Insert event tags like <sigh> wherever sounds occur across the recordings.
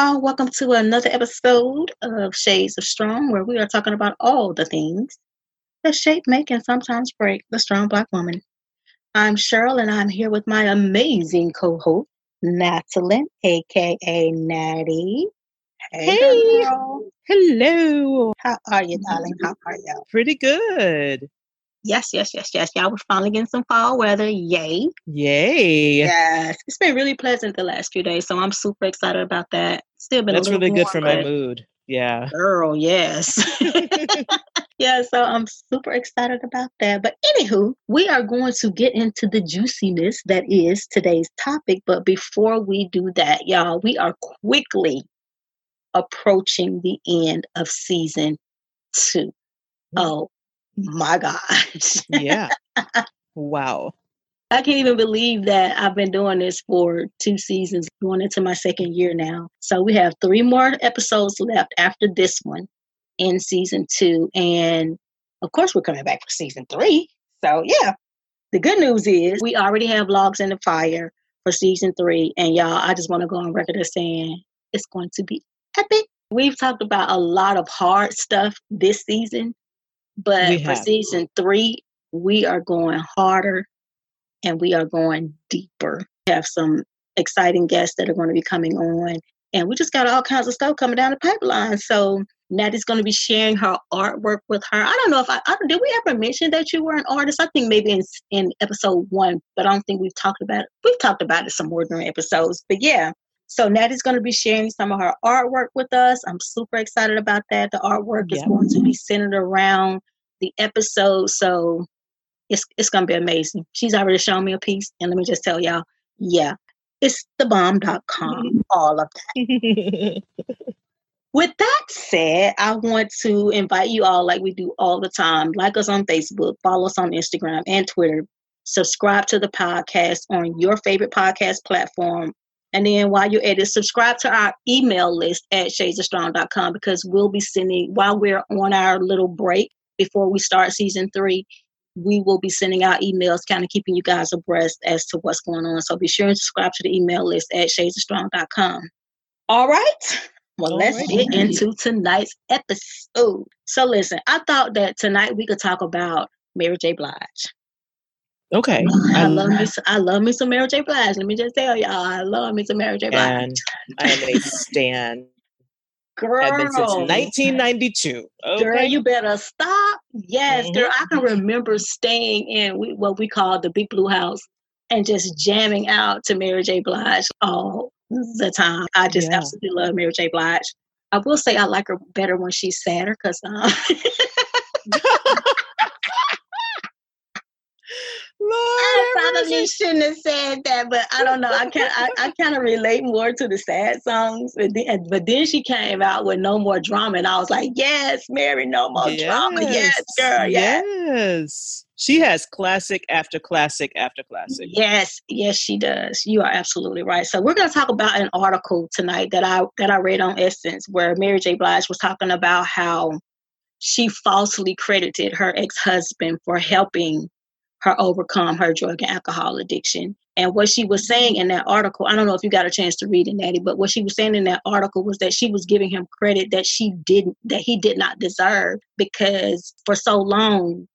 Y'all, welcome to another episode of Shades of Strong, where we are talking about all the things that shape, make, and sometimes break the strong Black woman. I'm Cheryl, and I'm here with my amazing co host, Natalie, aka Natty. Hey, hey. hello. How are you, darling? How are you? Pretty good. Yes, yes, yes, yes. Y'all, we're finally getting some fall weather. Yay. Yay. Yes. It's been really pleasant the last few days, so I'm super excited about that. Still been That's really good for my mood. Yeah. Girl, yes. <laughs> yeah, so I'm super excited about that. But anywho, we are going to get into the juiciness that is today's topic. But before we do that, y'all, we are quickly approaching the end of season two. Mm. Oh my gosh. yeah. <laughs> Wow. I can't even believe that I've been doing this for two seasons, going into my second year now. So we have three more episodes left after this one in season two. And of course, we're coming back for season three. So, yeah. The good news is we already have logs in the fire for season three. And y'all, I just want to go on record as saying it's going to be epic. We've talked about a lot of hard stuff this season. But for season three, we are going harder and we are going deeper. We have some exciting guests that are going to be coming on. And we just got all kinds of stuff coming down the pipeline. So Natty's going to be sharing her artwork with her. I don't know if I, I did we ever mention that you were an artist? I think maybe in in episode one, but I don't think we've talked about it. We've talked about it some more during episodes. But yeah, so Natty's going to be sharing some of her artwork with us. I'm super excited about that. The artwork yeah. is going to be centered around the episode. So it's it's gonna be amazing. She's already shown me a piece, and let me just tell y'all, yeah, it's thebomb.com, <laughs> all of that. With that said, I want to invite you all, like we do all the time, like us on Facebook, follow us on Instagram and Twitter, subscribe to the podcast on your favorite podcast platform. And then while you're at it, subscribe to our email list at shadesofstrong.com because we'll be sending, while we're on our little break, before we start season three, we will be sending out emails, kind of keeping you guys abreast as to what's going on. So be sure and subscribe to the email list at shadesofstrong.com. All right. Well, All let's right. get into tonight's episode. So listen, I thought that tonight we could talk about Mary J. Blige. Okay. <laughs> I um, love me. I love me some Mary J. Blige. Let me just tell y'all, I love me some Mary J. Blige. And I am a <laughs> stan Girl. Have been since 1992. Okay. Girl, you better stop. Yes, mm-hmm. girl. I can remember staying in what we call the Big Blue House and just jamming out to Mary J. Blige all the time. I just yeah. absolutely love Mary J. Blige. I will say I like her better when she's sadder because um, <laughs> I probably shouldn't have said that, but I don't know. I can I, I kind of relate more to the sad songs, but then, but then she came out with no more drama, and I was like, yes, Mary, no more yes. drama, yes, girl, yes. yes. She has classic after classic after classic. Yes, yes, she does. You are absolutely right. So we're going to talk about an article tonight that I that I read on Essence, where Mary J. Blige was talking about how she falsely credited her ex husband for helping her overcome her drug and alcohol addiction. And what she was saying in that article, I don't know if you got a chance to read it, Natty, but what she was saying in that article was that she was giving him credit that she didn't, that he did not deserve because for so long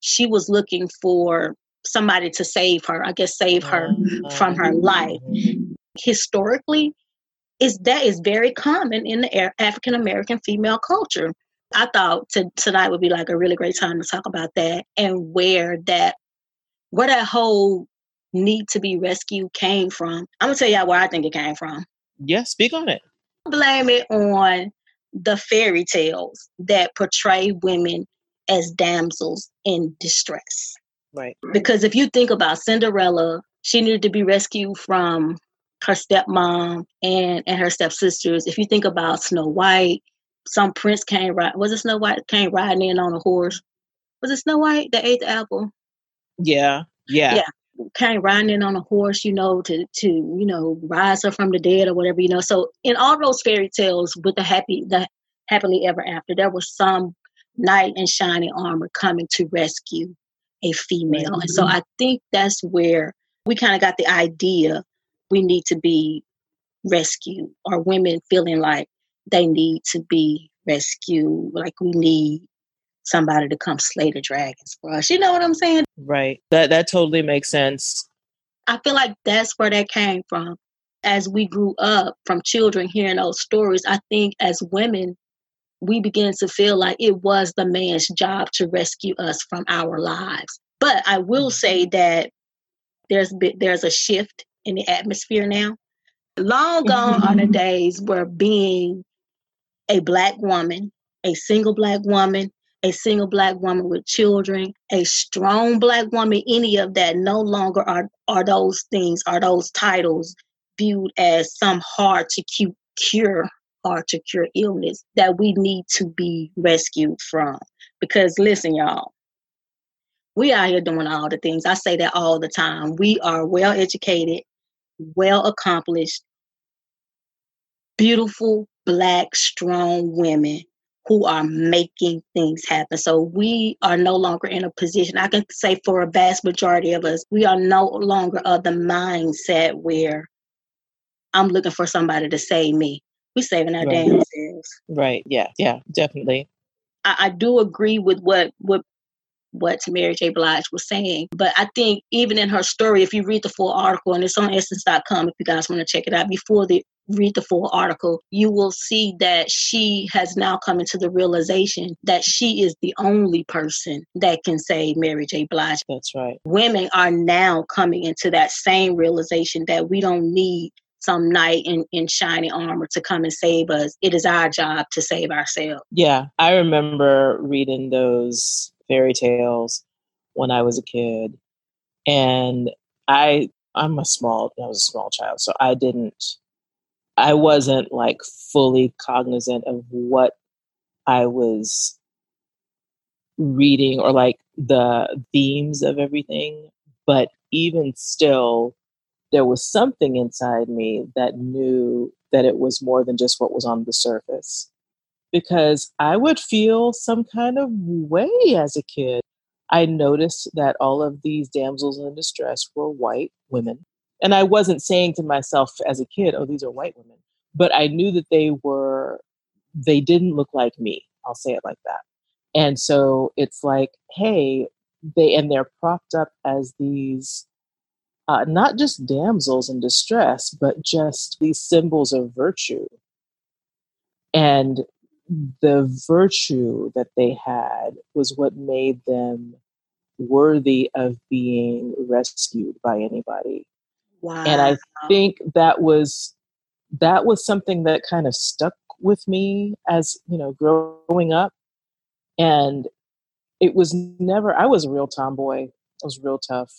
she was looking for somebody to save her, I guess save her oh, from her life. Mm-hmm. Historically, is that is very common in the African American female culture. I thought to, tonight would be like a really great time to talk about that and where that where that whole need to be rescued came from. I'm gonna tell y'all where I think it came from. Yeah, speak on it. Blame it on the fairy tales that portray women as damsels in distress. Right. Because if you think about Cinderella, she needed to be rescued from her stepmom and and her stepsisters. If you think about Snow White, some prince came right. Was it Snow White came riding in on a horse? Was it Snow White that ate the apple? Yeah, yeah. Yeah. Kind of riding in on a horse, you know, to to you know rise her from the dead or whatever, you know. So in all those fairy tales with the happy the happily ever after, there was some knight in shining armor coming to rescue a female, mm-hmm. and so mm-hmm. I think that's where we kind of got the idea we need to be rescued or women feeling like they need to be rescued, like we need somebody to come slay the dragons for us. You know what I'm saying? Right. That that totally makes sense. I feel like that's where that came from. As we grew up from children hearing those stories, I think as women, we began to feel like it was the man's job to rescue us from our lives. But I will mm-hmm. say that there's there's a shift in the atmosphere now. Long gone are the days where being a black woman, a single black woman, a single black woman with children, a strong black woman, any of that no longer are, are those things, are those titles viewed as some hard to cure, hard to cure illness that we need to be rescued from. Because listen, y'all, we out here doing all the things. I say that all the time. We are well educated, well accomplished, beautiful, black, strong women who are making things happen. So we are no longer in a position, I can say for a vast majority of us, we are no longer of the mindset where I'm looking for somebody to save me. We're saving our right. damn selves. Right. Yeah. Yeah. Definitely. I, I do agree with what what what Mary J. Blige was saying. But I think even in her story, if you read the full article, and it's on essence.com if you guys want to check it out, before the read the full article, you will see that she has now come into the realization that she is the only person that can save Mary J. Blige. That's right. Women are now coming into that same realization that we don't need some knight in, in shiny armor to come and save us. It is our job to save ourselves. Yeah, I remember reading those fairy tales when I was a kid. And I I'm a small I was a small child, so I didn't I wasn't like fully cognizant of what I was reading or like the themes of everything. But even still, there was something inside me that knew that it was more than just what was on the surface because I would feel some kind of way as a kid. I noticed that all of these damsels in distress were white women. And I wasn't saying to myself as a kid, oh, these are white women. But I knew that they were, they didn't look like me. I'll say it like that. And so it's like, hey, they, and they're propped up as these, uh, not just damsels in distress, but just these symbols of virtue. And the virtue that they had was what made them worthy of being rescued by anybody. Wow. And I think that was that was something that kind of stuck with me as, you know, growing up. And it was never I was a real tomboy. I was real tough.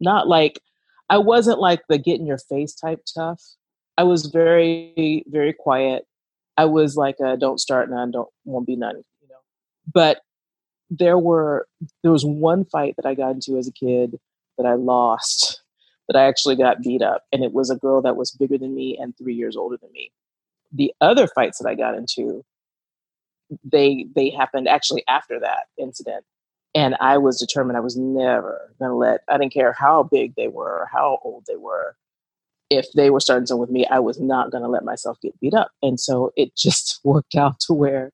Not like I wasn't like the get in your face type tough. I was very, very quiet I was like, a, don't start none, don't won't be none, you know. But there were there was one fight that I got into as a kid that I lost, that I actually got beat up, and it was a girl that was bigger than me and three years older than me. The other fights that I got into, they they happened actually after that incident, and I was determined I was never gonna let I didn't care how big they were, how old they were if they were starting something with me, I was not going to let myself get beat up. And so it <laughs> just worked out to where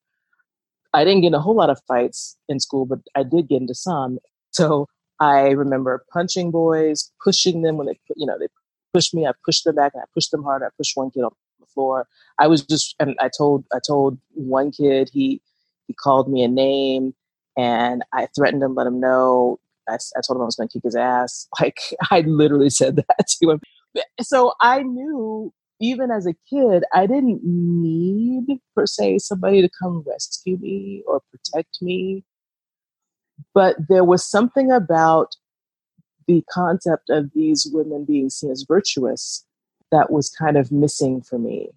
I didn't get in a whole lot of fights in school, but I did get into some. So I remember punching boys, pushing them when they, you know, they pushed me. I pushed them back, and I pushed them hard. I pushed one kid on the floor. I was just, and I told, I told one kid he he called me a name, and I threatened him, let him know. I, I told him I was going to kick his ass. <laughs> Like I literally said that to him Eh, so I knew even as a kid, I didn't need per se somebody to come rescue me or protect me. But there was something about the concept of these women being seen as virtuous that was kind of missing for me.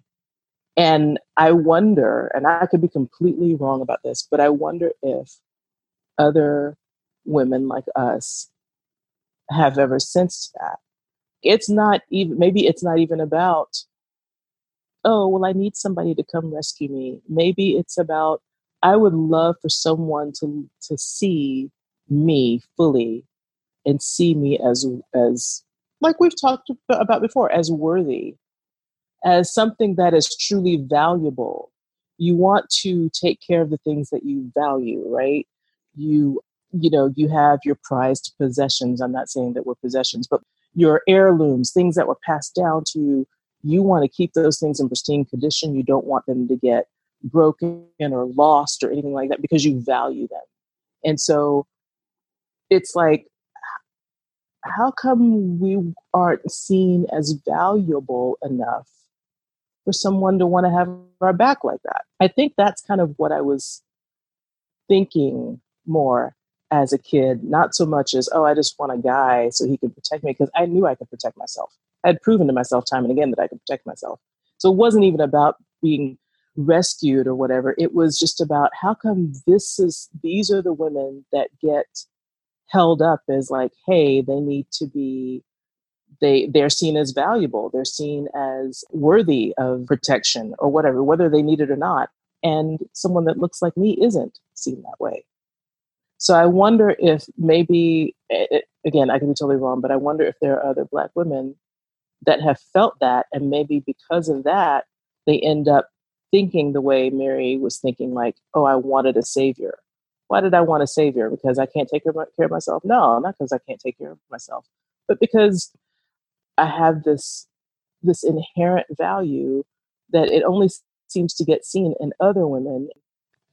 And I wonder, and I could be completely wrong about this, but I wonder if other women like us have ever sensed that it's not even maybe it's not even about oh well i need somebody to come rescue me maybe it's about i would love for someone to to see me fully and see me as as like we've talked about before as worthy as something that is truly valuable. You want to take care of the things that you value, right? You you know, you have your prized possessions. I'm not saying that we're possessions, but your heirlooms, things that were passed down to you, you want to keep those things in pristine condition. You don't want them to get broken or lost or anything like that because you value them. And so it's like, how come we aren't seen as valuable enough for someone to want to have our back like that? I think that's kind of what I was thinking more as a kid, not so much as, oh, I just want a guy so he can protect me, because I knew I could protect myself. I had proven to myself time and again that I could protect myself. So it wasn't even about being rescued or whatever. It was just about how come this is these are the women that get held up as like, hey, they need to be they they're seen as valuable, they're seen as worthy of protection or whatever, whether they need it or not. And someone that looks like me isn't seen that way. So I wonder if maybe, again, I can be totally wrong, but I wonder if there are other Black women that have felt that. And maybe because of that, they end up thinking the way Mary was thinking, like, oh, I wanted a savior. Why did I want a savior? Because I can't take care of myself? No, not because I can't take care of myself, but because I have this this inherent value that it only seems to get seen in other women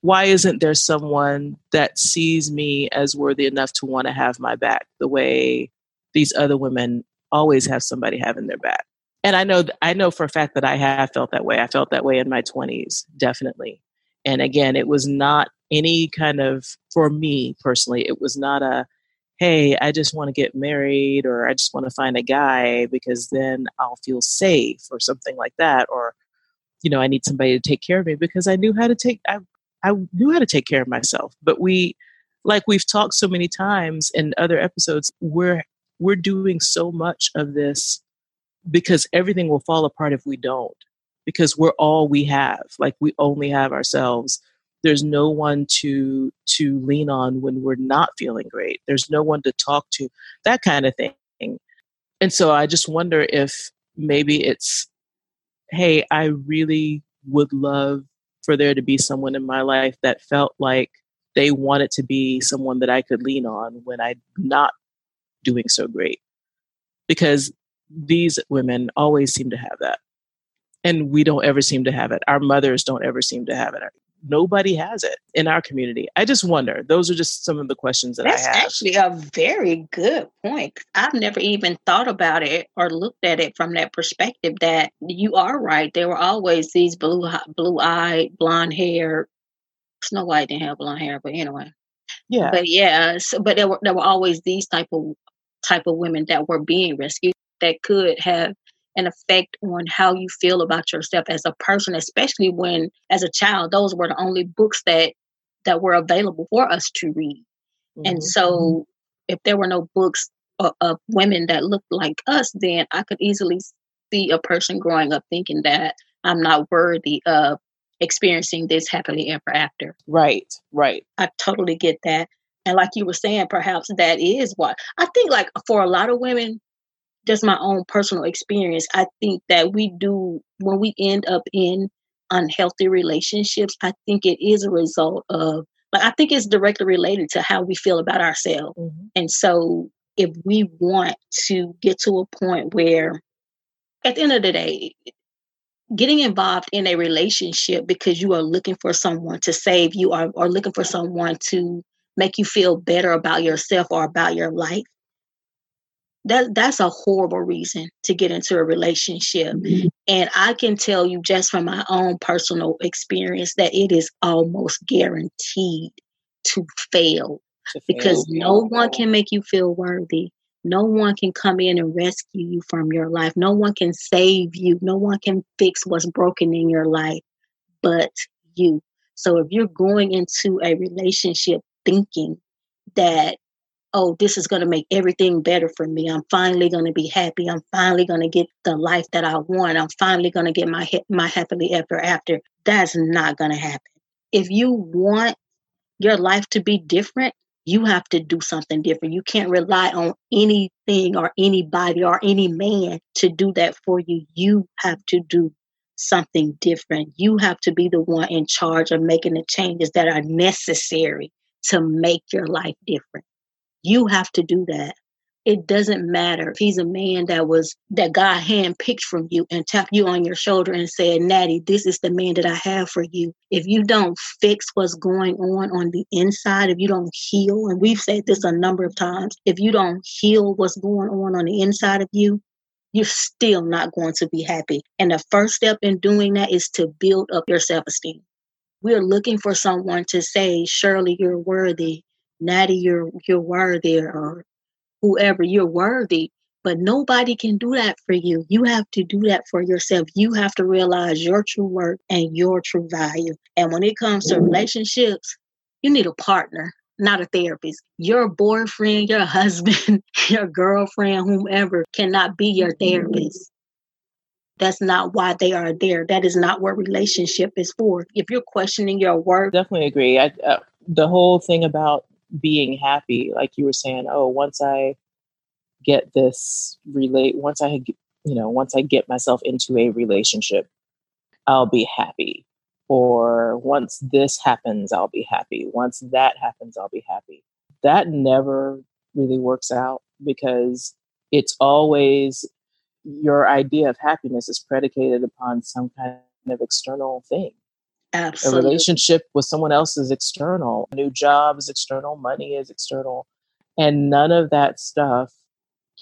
why isn't there someone that sees me as worthy enough to want to have my back the way these other women always have somebody having their back? And i know i know for a fact that i have felt that way. I felt that way in my 20s definitely. And again it was not any kind of for me personally it was not a hey i just want to get married or i just want to find a guy because then i'll feel safe or something like that or you know i need somebody to take care of me because i knew how to take i I knew how to take care of myself. But we, like we've talked so many times in other episodes, we're we're doing so much of this because everything will fall apart if we don't. Because we're all we have. Like we only have ourselves. There's no one to to lean on when we're not feeling great. There's no one to talk to. That kind of thing. And so I just wonder if maybe it's, hey, I really would love for there to be someone in my life that felt like they wanted to be someone that I could lean on when I'm not doing so great. Because these women always seem to have that. And we don't ever seem to have it. Our mothers don't ever seem to have it nobody has it in our community. I just wonder. Those are just some of the questions that That's I have. actually a very good point. I've never even thought about it or looked at it from that perspective. That you are right. There were always these blue, blue eyed, blonde hair. Snow White didn't have blonde hair, but anyway. Yeah. But yeah, so, but there were there were always these type of type of women that were being rescued that could have an effect on how you feel about yourself as a person, especially when as a child, those were the only books that that were available for us to read. Mm-hmm. And so if there were no books of, of women that looked like us, then I could easily see a person growing up thinking that I'm not worthy of experiencing this happily ever after. Right, right. I totally get that. And like you were saying, perhaps that is what I think like for a lot of women, just my own personal experience, I think that we do when we end up in unhealthy relationships, I think it is a result of like I think it's directly related to how we feel about ourselves. Mm-hmm. And so if we want to get to a point where at the end of the day, getting involved in a relationship because you are looking for someone to save you or, or looking for someone to make you feel better about yourself or about your life that that's a horrible reason to get into a relationship. Mm-hmm. and i can tell you just from my own personal experience that it is almost guaranteed to fail to because fail. no one can make you feel worthy. No one can come in and rescue you from your life. No one can save you. No one can fix what's broken in your life but you. So if you're going into a relationship thinking that oh, this is going to make everything better for me. I'm finally going to be happy. I'm finally going to get the life that I want. I'm finally going to get my my happily ever after. That's not going to happen. If you want your life to be different, you have to do something different. You can't rely on anything or anybody or any man to do that for you. You have to do something different. You have to be the one in charge of making the changes that are necessary to make your life different. You have to do that it doesn't matter if he's a man that was that God handpicked from you and tapped you on your shoulder and said, Natty, this is the man that I have for you. If you don't fix what's going on on the inside, if you don't heal, and we've said this a number of times, if you don't heal what's going on on the inside of you, you're still not going to be happy. And the first step in doing that is to build up your self esteem. We're looking for someone to say, Cheryl, you're worthy. Natty, you're you're worthy, or whoever you're worthy but nobody can do that for you. You have to do that for yourself. You have to realize your true worth and your true value. And when it comes to relationships you need a partner not a therapist. Your boyfriend your <laughs> husband your girlfriend whomever cannot be your therapist. That's not why they are there. That is not what relationship is for. If you're questioning your worth definitely agree. I, uh, the whole thing about being happy like you were saying oh once i get this relate once i you know once i get myself into a relationship i'll be happy. Or once this happens i'll be happy. Once that happens i'll be happy. That never really works out because it's always your idea of happiness is predicated upon some kind of external thing Absolutely. A relationship with someone else is external. A new job is external. Money is external. And none of that stuff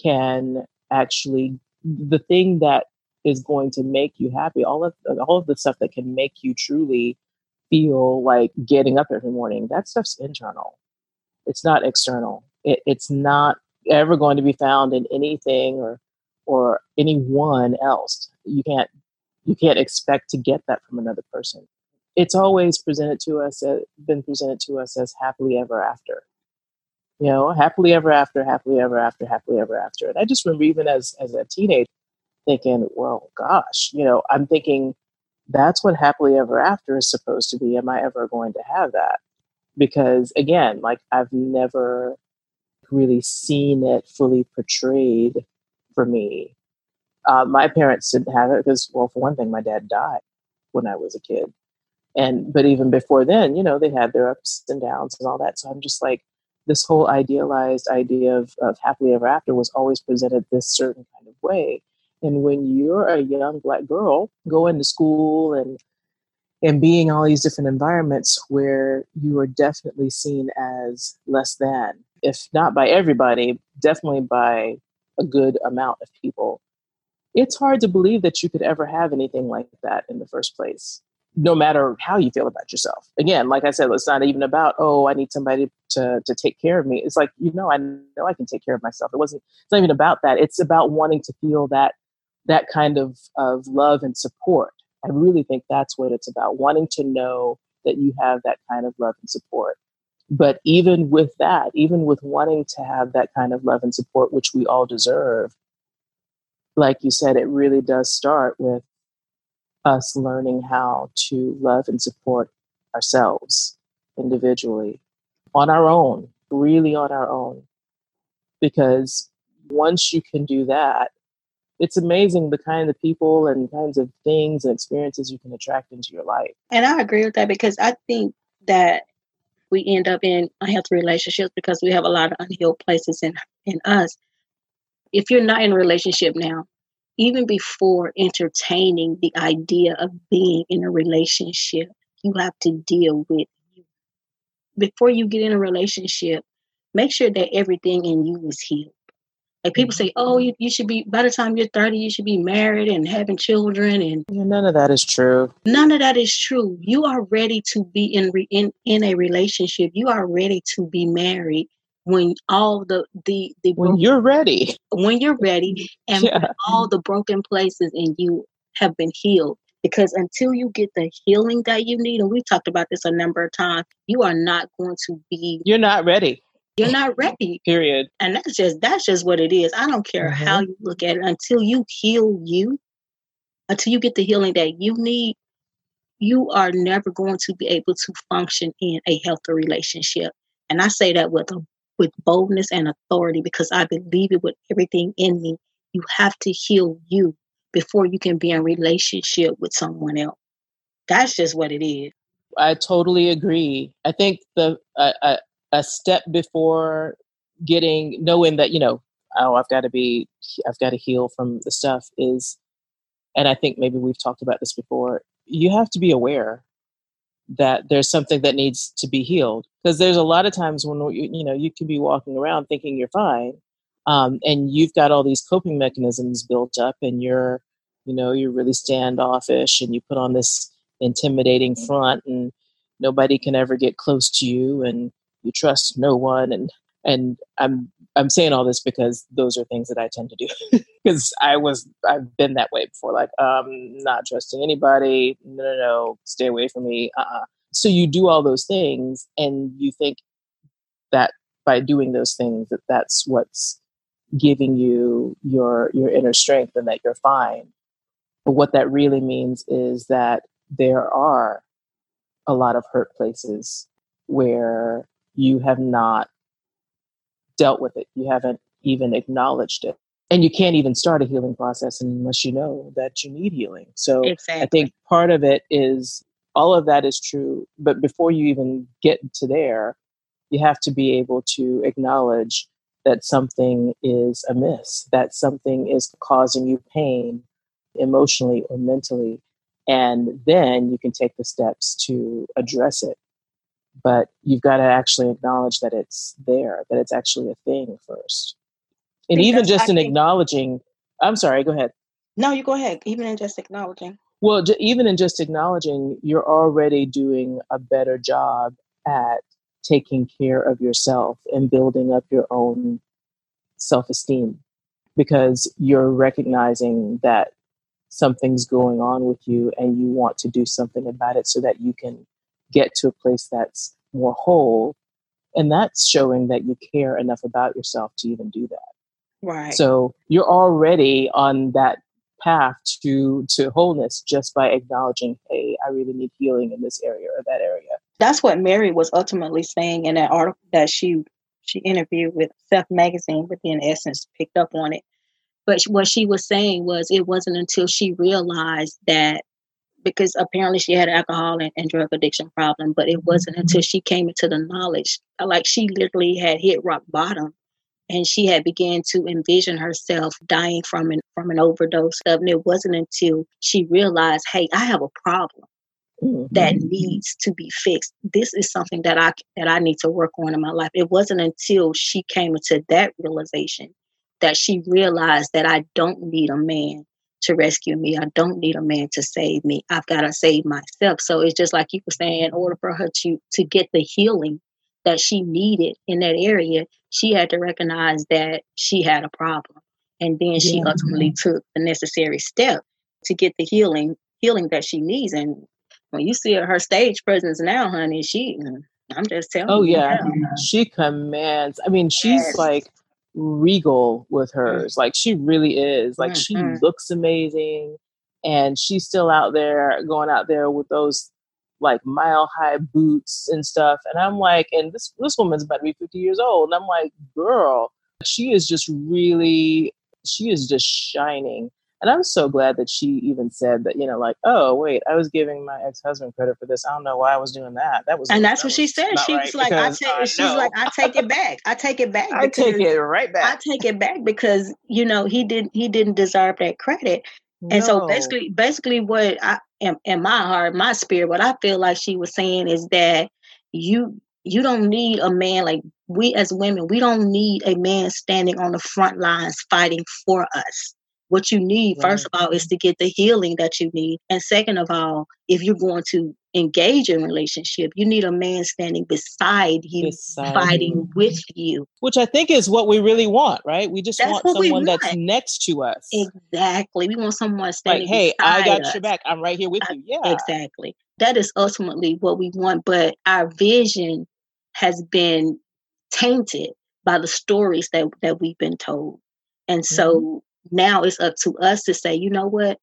can actually, the thing that is going to make you happy, all of, all of the stuff that can make you truly feel like getting up every morning, that stuff's internal. It's not external. It, it's not ever going to be found in anything or or anyone else. You can't you can't expect to get that from another person it's always presented to us, uh, been presented to us as happily ever after. You know, happily ever after, happily ever after, happily ever after. And I just remember even as as a teenager thinking, well, gosh, you know, I'm thinking that's what happily ever after is supposed to be. Am I ever going to have that? Because again, like I've never really seen it fully portrayed for me. Uh, my parents didn't have it because, well, for one thing, my dad died when I was a kid and but even before then you know they had their ups and downs and all that. So i'm just like this whole idealized idea of, of happily ever after was always presented this certain kind of way. And when you're a young black girl going to school and and being all these different environments where you are definitely seen as less than if not by everybody definitely by a good amount of people it's hard to believe that you could ever have anything like that in the first place no matter how you feel about yourself. Again, like I said, it's not even about, oh, I need somebody to, to take care of me. It's like, you know, I know I can take care of myself. It wasn't, it's not even about that. It's about wanting to feel that, that kind of, of love and support. I really think that's what it's about, wanting to know that you have that kind of love and support. But even with that, even with wanting to have that kind of love and support, which we all deserve, like you said, it really does start with us learning how to love and support ourselves individually on our own, really on our own. Because once you can do that, it's amazing the kind of people and kinds of things and experiences you can attract into your life. And I agree with that because I think that we end up in unhealthy relationships because we have a lot of unhealed places in in us. If you're not in a relationship now, even before entertaining the idea of being in a relationship, you have to deal with you. Before you get in a relationship, make sure that everything in you is healed. Like people mm-hmm. say, oh, you, you should be, by the time you're 30, you should be married and having children. And none of that is true. None of that is true. You are ready to be in, in, in a relationship. You are ready to be married when all the the the when you're ready. when you're ready <laughs> and yeah. all the broken places in you have been healed. Because until you get the healing that you need and we talked about this a number of times you are not going to be you're not ready. You're not ready. <laughs> Period. And that's just that's just what it is. I don't care mm-hmm. how you look at it. Until you heal you until you get the healing that you need you are never going to be able to function in a healthy relationship. And I say that with a, with boldness and authority because I believe it with everything in me. You have to heal you before you can be in relationship with someone else. That's just what it is. I totally agree. I think the a, a step before getting knowing that you know oh I've got to be I've got to heal from the stuff is, and I think maybe we've talked about this before. You have to be aware that there's something that needs to be healed. Because there's a lot of times when you, you know you can be walking around thinking you're fine um, and you've got all these coping mechanisms built up and you're you know you're really standoffish and you put on this intimidating front and nobody can ever get close to you and you trust no one and and i'm i'm saying all this because those are things that i tend to do <laughs> because i was i've been that way before like um not trusting anybody no no no stay away from me uh-uh. so you do all those things and you think that by doing those things that that's what's giving you your your inner strength and that you're fine but what that really means is that there are a lot of hurt places where you have not dealt with it. You haven't even acknowledged it. And you can't even start a healing process unless you know that you need healing. So exactly. I think part of it is all of that is true. But before you even get to there, you have to be able to acknowledge that something is amiss, that something is causing you pain emotionally or mentally. And then you can take the steps to address it but you've got to actually acknowledge that it's there, that it's actually a thing first. And even just in acknowledging, I'm sorry, go ahead. No, you go ahead. Even in just acknowledging. Well, even in just acknowledging, you're already doing a better job at taking care of yourself and building up your own self esteem because you're recognizing that something's going on with you and you want to do something about it so that you can get to a place that's more whole and that's showing that you care enough about yourself to even do that. Right. So you're already on that path to to wholeness just by acknowledging hey i really need healing in this area or that area. That's what mary was ultimately saying in that article that she she interviewed with self magazine but in essence picked up on it. But what she was saying was it wasn't until she realized that because apparently she had alcohol and, and, drug addiction problem but it wasn't mm-hmm. until she came into the knowledge like she literally had hit rock bottom and she had began to envision herself dying from an from an overdose of and it wasn't until she realized hey i have a problem mm-hmm. that needs to be fixed this is something that i that i need to work on in my life it wasn't until she came into that realization that she realized that i don't need a man to rescue me. I don't need a man to save me. I've got to save myself. So it's just like you were saying, in order for her to to get the healing that she needed in that area, she had to recognize that she had a problem. And then she yeah. ultimately took the necessary step to get the healing healing that she needs. And when you see her stage presence now, honey, she mm, I'm just telling oh, you. Oh yeah. Now. She commands. I mean, she's yes. like regal with mm. hers. Like she really is. Like she mm-hmm. looks amazing and she's still out there going out there with those like mile high boots and stuff. And I'm like, and this this woman's about to be 50 years old. And I'm like, girl, she is just really she is just shining. And I'm so glad that she even said that, you know, like, oh, wait, I was giving my ex husband credit for this. I don't know why I was doing that. That was, and that's that what she said. She right was like, I take, uh, she's like, I take it back. I take it back. I take it right back. I take it back because you know he didn't he didn't deserve that credit. And no. so basically, basically, what I am in my heart, my spirit, what I feel like she was saying is that you you don't need a man like we as women. We don't need a man standing on the front lines fighting for us what you need, right. first of all, is to get the healing that you need. And second of all, if you're going to engage in relationship, you need a man standing beside you, beside fighting you. with you. Which I think is what we really want, right? We just that's want someone want. that's next to us. Exactly. We want someone standing like, hey, I got us. your back. I'm right here with you. Yeah. Exactly. That is ultimately what we want. But our vision has been tainted by the stories that, that we've been told. And so mm-hmm now it's up to us to say, you know what?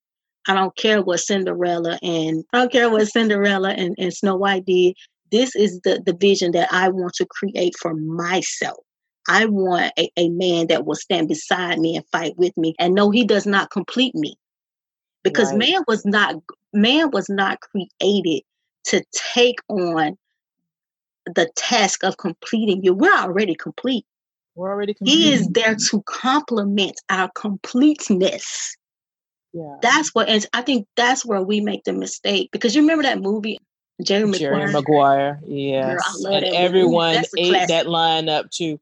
I don't care what Cinderella and I don't care what Cinderella and, and Snow White did. this is the, the vision that I want to create for myself. I want a, a man that will stand beside me and fight with me and no, he does not complete me. Because Right. man was not man was not created to take on the task of completing you. We're already complete. We're already He is there to complement our completeness. Yeah. That's what, and I think that's where we make the mistake. Because you remember that movie, Jerry Jerry Maguire? Maguire, Girl, yes, and everyone ate classic. that line up too,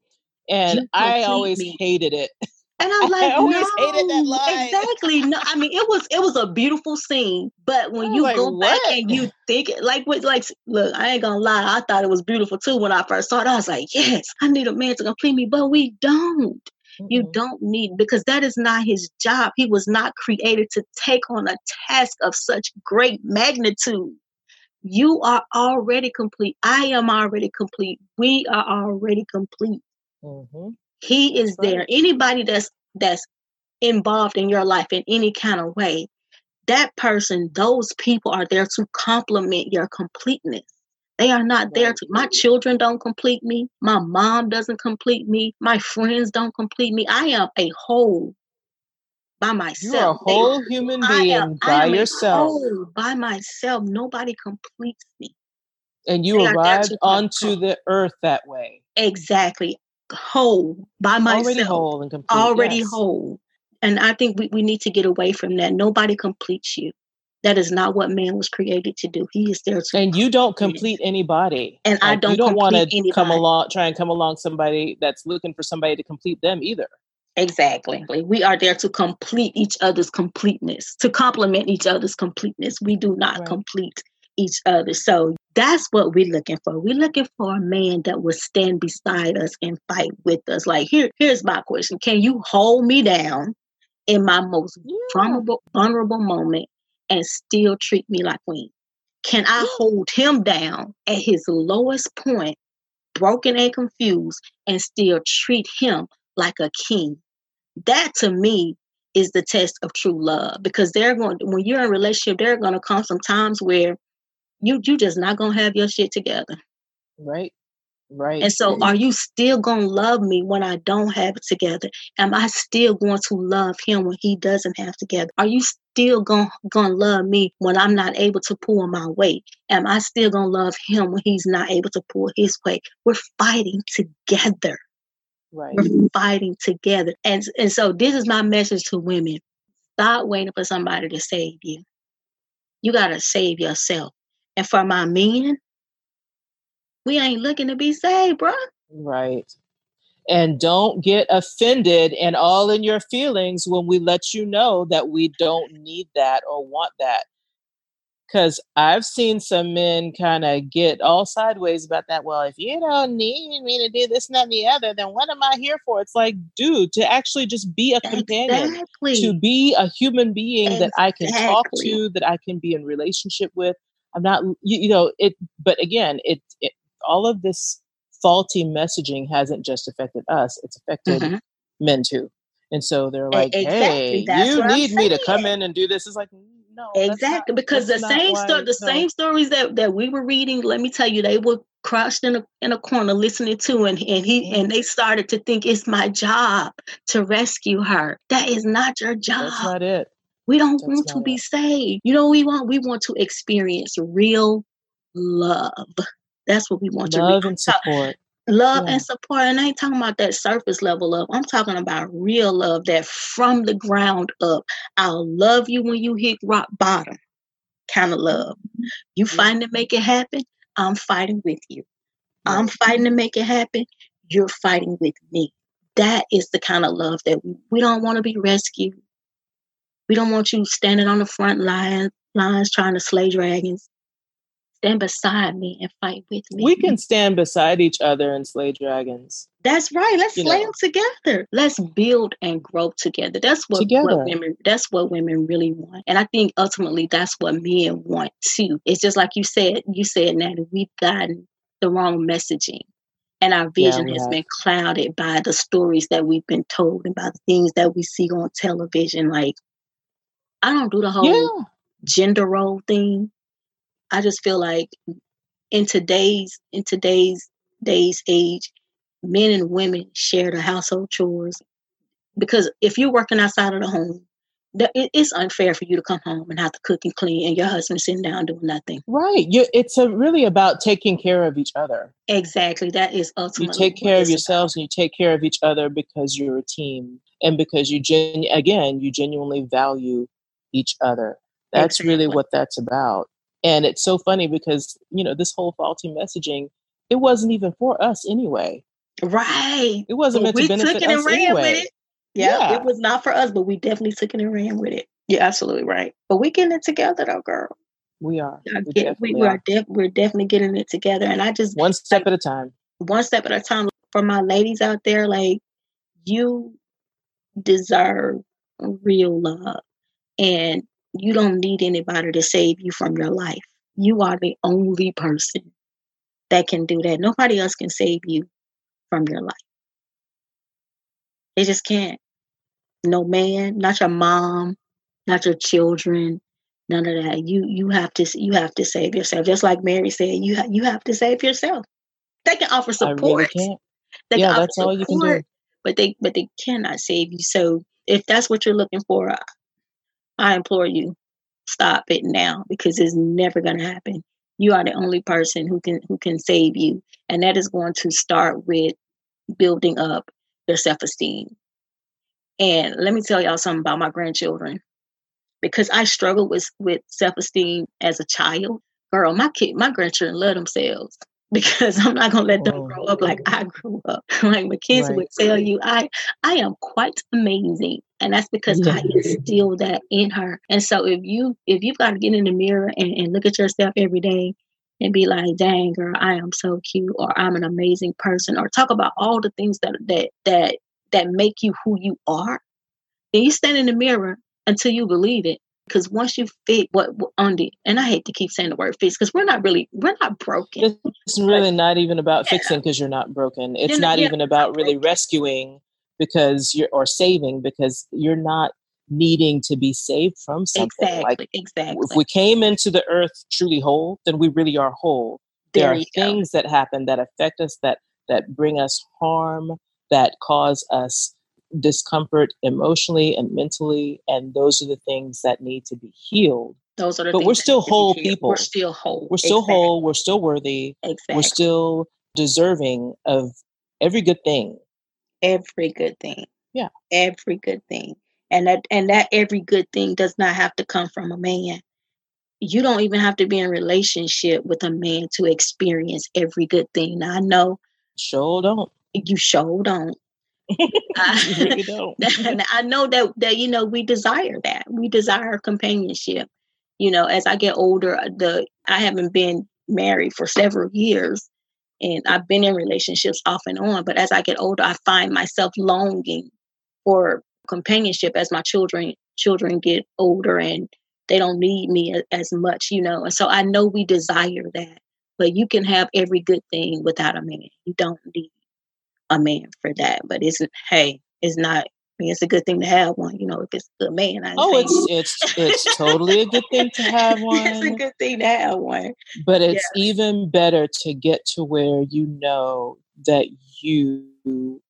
and You I always me. hated it. And I'm <laughs> I like, always no, hated that line. exactly. No, I mean, it was it was a beautiful scene, but <laughs> when you like, go back and you think it, like, with like, look, I ain't gonna lie, I thought it was beautiful too when I first saw it. I was like, yes, I need a man to complete me, but we don't. You Mm-mm. don't need because that is not his job. He was not created to take on a task of such great magnitude. You are already complete. I am already complete. We are already complete. Mhm. He is right. there. Anybody that's that's involved in your life in any kind of way, that person, those people are there to complement your completeness. They are not there to my children don't complete me. My mom doesn't complete me. My friends don't complete me. I am a whole by myself. You are a myself. They, whole human am being by am a yourself, whole by myself. Nobody completes me. and you They arrived onto the earth that way, exactly whole by myself. already whole and complete. already Yes. whole. And I think we, we need to get away from that. Nobody completes you. That is not what man was created to do. He is there to And you don't complete. anybody. And I Like you don't don't want to come along, try and come along somebody that's looking for somebody to complete them either. Exactly. We are there to complete each other's completeness, to complement each other's completeness. We do not Right. complete each other. So that's what we're looking for. We're looking for a man that will stand beside us and fight with us. Like here, here's my question. Can you hold me down in my most Yeah. vulnerable vulnerable moment and still treat me like queen? Can I Yeah. hold him down at his lowest point, broken and confused, and still treat him like a king? That to me is the test of true love because they're going when you're in a relationship, there are gonna come some times where you you just not gonna have your shit together. Right. Right. And so are you still gonna love me when I don't have it together? Am I still going to love him when he doesn't have together? Are you still gonna gonna love me when I'm not able to pull my weight? Am I still gonna love him when he's not able to pull his weight? We're fighting together. Right. We're fighting together. And and so this is my message to women. Stop waiting for somebody to save you. You gotta save yourself. And for my men, we ain't looking to be saved, bro. Right. And don't get offended and all in your feelings when we let you know that we don't need that or want that. Because I've seen some men kind of get all sideways about that. Well, if you don't need me to do this and that and the other, then what am I here for? It's like, dude, to actually just be a companion, to be a human being that I can talk to, that I can be in relationship with. I'm not, you, you know, it, but again, it, it, all of this faulty messaging hasn't just affected us, it's affected Mhm. men too. And so they're like, exactly. hey, That's you need me to come in and do this. It's like, no, that's not, Exactly. Because the same story, the no. same stories that, that we were reading, let me tell you, they were crushed in a in a corner listening to and, and he and they started to think it's my job to rescue her. That is not your job. That's not it. We don't That's want to not be saved. You know what we want? We want to experience real love. That's what we want to Love and support. love Yeah. and support. And I ain't talking about that surface level love. I'm talking about real love that from the ground up. I'll love you when you hit rock bottom kind of love. Mm-hmm. You Yeah. fighting to make it happen, I'm fighting with you. I'm fighting to make it happen, you're fighting with me. That is the kind of love that we, we don't want to be rescued. We don't want you standing on the front line lines trying to slay dragons. Stand beside me and fight with me. We can stand beside each other and slay dragons That's right. Let's You slay know. them together. Let's build and grow together. That's what, Together. what women. That's what women really want, and I think ultimately that's what men want too. It's just like you said. You said, Natty, we've gotten the wrong messaging, and our vision we has been clouded by the stories that we've been told and by the things that we see on television. Like, I don't do the whole Yeah. gender role thing. I just feel like in today's in today's days age, men and women share the household chores because if you're working outside of the home, it's unfair for you to come home and have to cook and clean and your husband sitting down doing nothing. Right. You, it's a, really about taking care of each other. Exactly. That is ultimately. You take care of yourselves about. and you take care of each other because you're a team and because you gen again you genuinely value each other. That's exactly. really what that's about. And it's so funny because you know this whole faulty messaging, it wasn't even for us anyway. Right. It wasn't meant to benefit us anyway. Yeah, yeah, it was not for us, but we definitely took it and ran with it. You're absolutely right. But we getting it together though, girl. We are. We, get, we, we are. Def- we're definitely getting it together. And I just one step like, at a time. One step at a time. For my ladies out there, like you deserve real love. And you don't need anybody to save you from your life. You are the only person that can do that. Nobody else can save you from your life. They just can't no man, not your mom, not your children, none of that. You you have to you have to save yourself. Just like Mary said, you ha- you have to save yourself. They can offer support. Really they yeah, that's all you can do. But they but they cannot save you. So if that's what you're looking for, I, implore you, stop it now because it's never going to happen. You are the only person who can who can save you, and that is going to start with building up your self esteem and let me tell y'all something about my grandchildren. Because I struggled with with self-esteem as a child. Girl, my kid, my grandchildren love themselves <laughs> because I'm not gonna let them oh. grow up like oh. I grew up. <laughs> like my kids right. would tell you, I I am quite amazing. And that's because yeah. I instill that in her. And so if you if you've got to get in the mirror and, and look at yourself every day and be like, dang girl, I am so cute or I'm an amazing person or talk about all the things that that that that make you who you are, then you stand in the mirror until you believe it. Because once you fit what on the, and I hate to keep saying the word fix, because we're not really, we're not broken. It's really not even about yeah. fixing because you're not broken. It's not, not even about really rescuing because you're or saving because you're not needing to be saved from something. Exactly. Like, exactly. If we came into the earth truly whole, then we really are whole. There, there are things go. that happen that affect us that that bring us harm that cause us discomfort emotionally and mentally and those are the things that need to be healed those are the but we're still whole people we're still whole we're still exactly. whole we're still worthy exactly. we're still deserving of every good thing every good thing yeah every good thing and that and that every good thing does not have to come from a man you don't even have to be in relationship with a man to experience every good thing now, i know sure don't you sure don't. <laughs> I, really don't. <laughs> I know that that you know we desire that. We desire companionship. You know, as I get older, the I haven't been married for several years, and I've been in relationships off and on. But as I get older, I find myself longing for companionship as my children children get older and they don't need me as much. You know, and so I know we desire that. But you can have every good thing without a man. You don't need a man for that. But it's hey, it's not. I mean, it's a good thing to have one. You know, if it's a good man. I oh, it's it's it's totally a good thing to <laughs> have one. it's a good thing to have one. But it's yeah. even better to get to where you know that you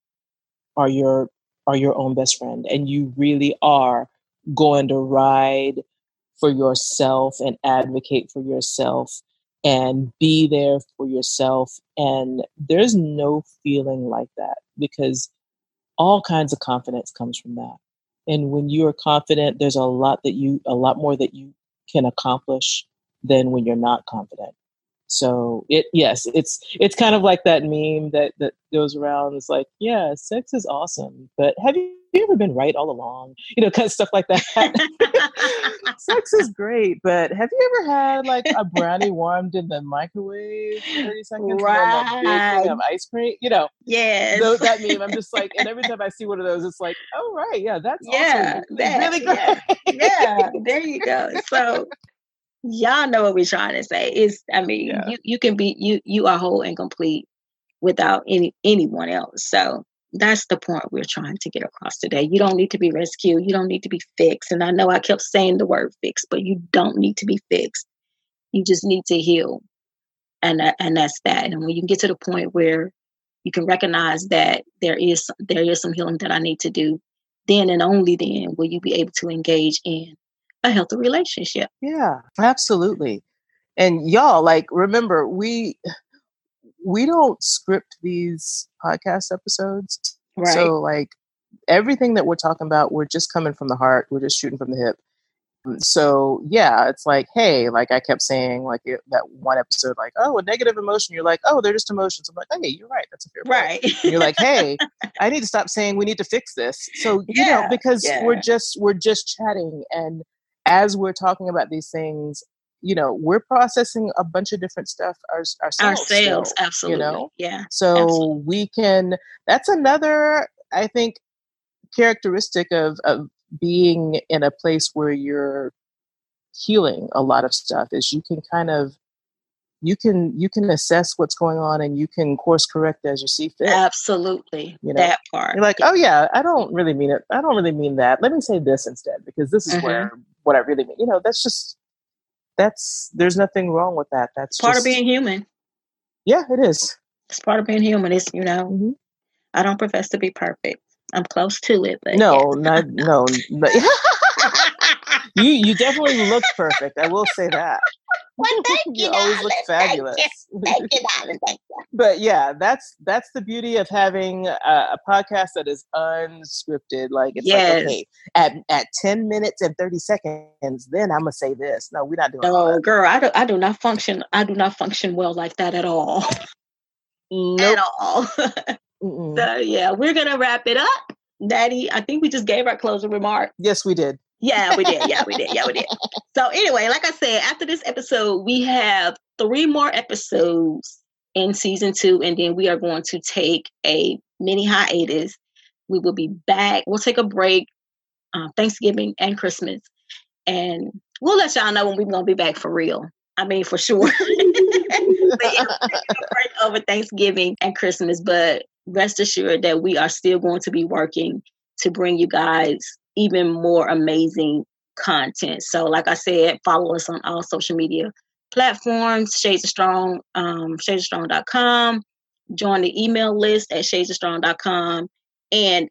are your are your own best friend and you really are going to ride for yourself and advocate for yourself and be there for yourself. And there's no feeling like that because all kinds of confidence comes from that. And when you are confident, there's a lot that you, a lot more that you can accomplish than when you're not confident. So it yes, it's it's kind of like that meme that that goes around. It's like, yeah, sex is awesome, but have you ever been right all along? You know, kind of stuff like that. <laughs> sex is great, but have you ever had like a brownie warmed in the microwave 30 seconds right. and a big of ice cream? You know, yes. Those, that meme. I'm just like, and every time I see one of those, it's like, oh right, yeah, that's yeah, awesome. That, really great. Yeah, yeah, there you go. So y'all know what we're trying to say. Is I mean, yeah. you, you can be you you are whole and complete without any anyone else. So that's the point we're trying to get across today. You don't need to be rescued. You don't need to be fixed. And I know I kept saying the word fixed, but you don't need to be fixed. You just need to heal. and that, and that's that. And when you get to the point where you can recognize that there is there is some healing that I need to do, then and only then will you be able to engage in a healthy relationship. Yeah, absolutely. And y'all, like, remember, we we don't script these podcast episodes. Right. So like everything that we're talking about, we're just coming from the heart. We're just shooting from the hip. Mm, so yeah, it's like, hey, like I kept saying, like it, that one episode, like, oh, a negative emotion. You're like, oh, they're just emotions. I'm like, hey, you're right. That's a fair right. Point. you're like, hey, <laughs> I need to stop saying we need to fix this. So you yeah, know, because yeah. we're just we're just chatting, and as we're talking about these things, you know, we're processing a bunch of different stuff our, ourselves. Ourselves, still, absolutely. You know, yeah. So absolutely. we can. That's another, I think, characteristic of of being in a place where you're healing a lot of stuff is you can kind of you can you can assess what's going on and you can course correct as you see fit absolutely you know? that part you're like oh yeah i don't really mean it i don't really mean that let me say this instead because this is mm-hmm. where what i really mean you know that's just that's there's nothing wrong with that that's part just, of being human yeah it is it's part of being human it's you know mm-hmm. i don't profess to be perfect I'm close to it, but no, not no. no. <laughs> <laughs> you you definitely look perfect. I will say that. Well, <laughs> thank you. you always look fabulous. Thank you, <laughs> thank you, but yeah, that's that's the beauty of having a, a podcast that is unscripted. Like it's yes. like okay, at at ten minutes and thirty seconds, then I'm gonna say this. No, we're not doing. Oh, girl, I do I do not function. I do not function well like that at all. <laughs> Nope. At all. So yeah, we're gonna wrap it up. Natty, I think we just gave our closing remark. Yes, we did. Yeah, we did. Yeah, we did. Yeah, we did. So anyway, like I said, after this episode, we have three more episodes in season two, and then we are going to take a mini hiatus. We will be back. We'll take a break, uh, Thanksgiving and Christmas, and we'll let y'all know when we're gonna be back for real. I mean, for sure. <laughs> over Thanksgiving and Christmas, but rest assured that we are still going to be working to bring you guys even more amazing content. So, like I said, follow us on all social media platforms, Shades of Strong, um, shadesofstrong.com. Join the email list at shadesofstrong.com. And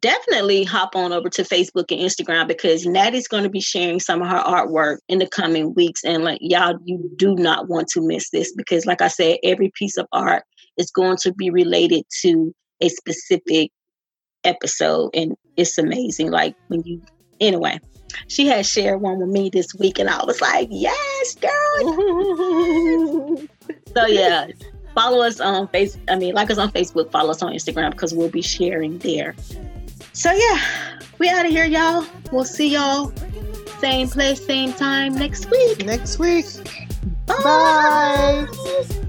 definitely hop on over to Facebook and Instagram because Natty's going to be sharing some of her artwork in the coming weeks. And like y'all, you do not want to miss this because, like I said, every piece of art is going to be related to a specific episode, and it's amazing. Like when you, anyway, she had shared one with me this week, and I was like, yes, girl. so yeah. Follow us on Facebook. I mean, like us on Facebook. Follow us on Instagram because we'll be sharing there. So yeah, we out of here, y'all. We'll see y'all same place, same time next week. Next week. Bye. Bye.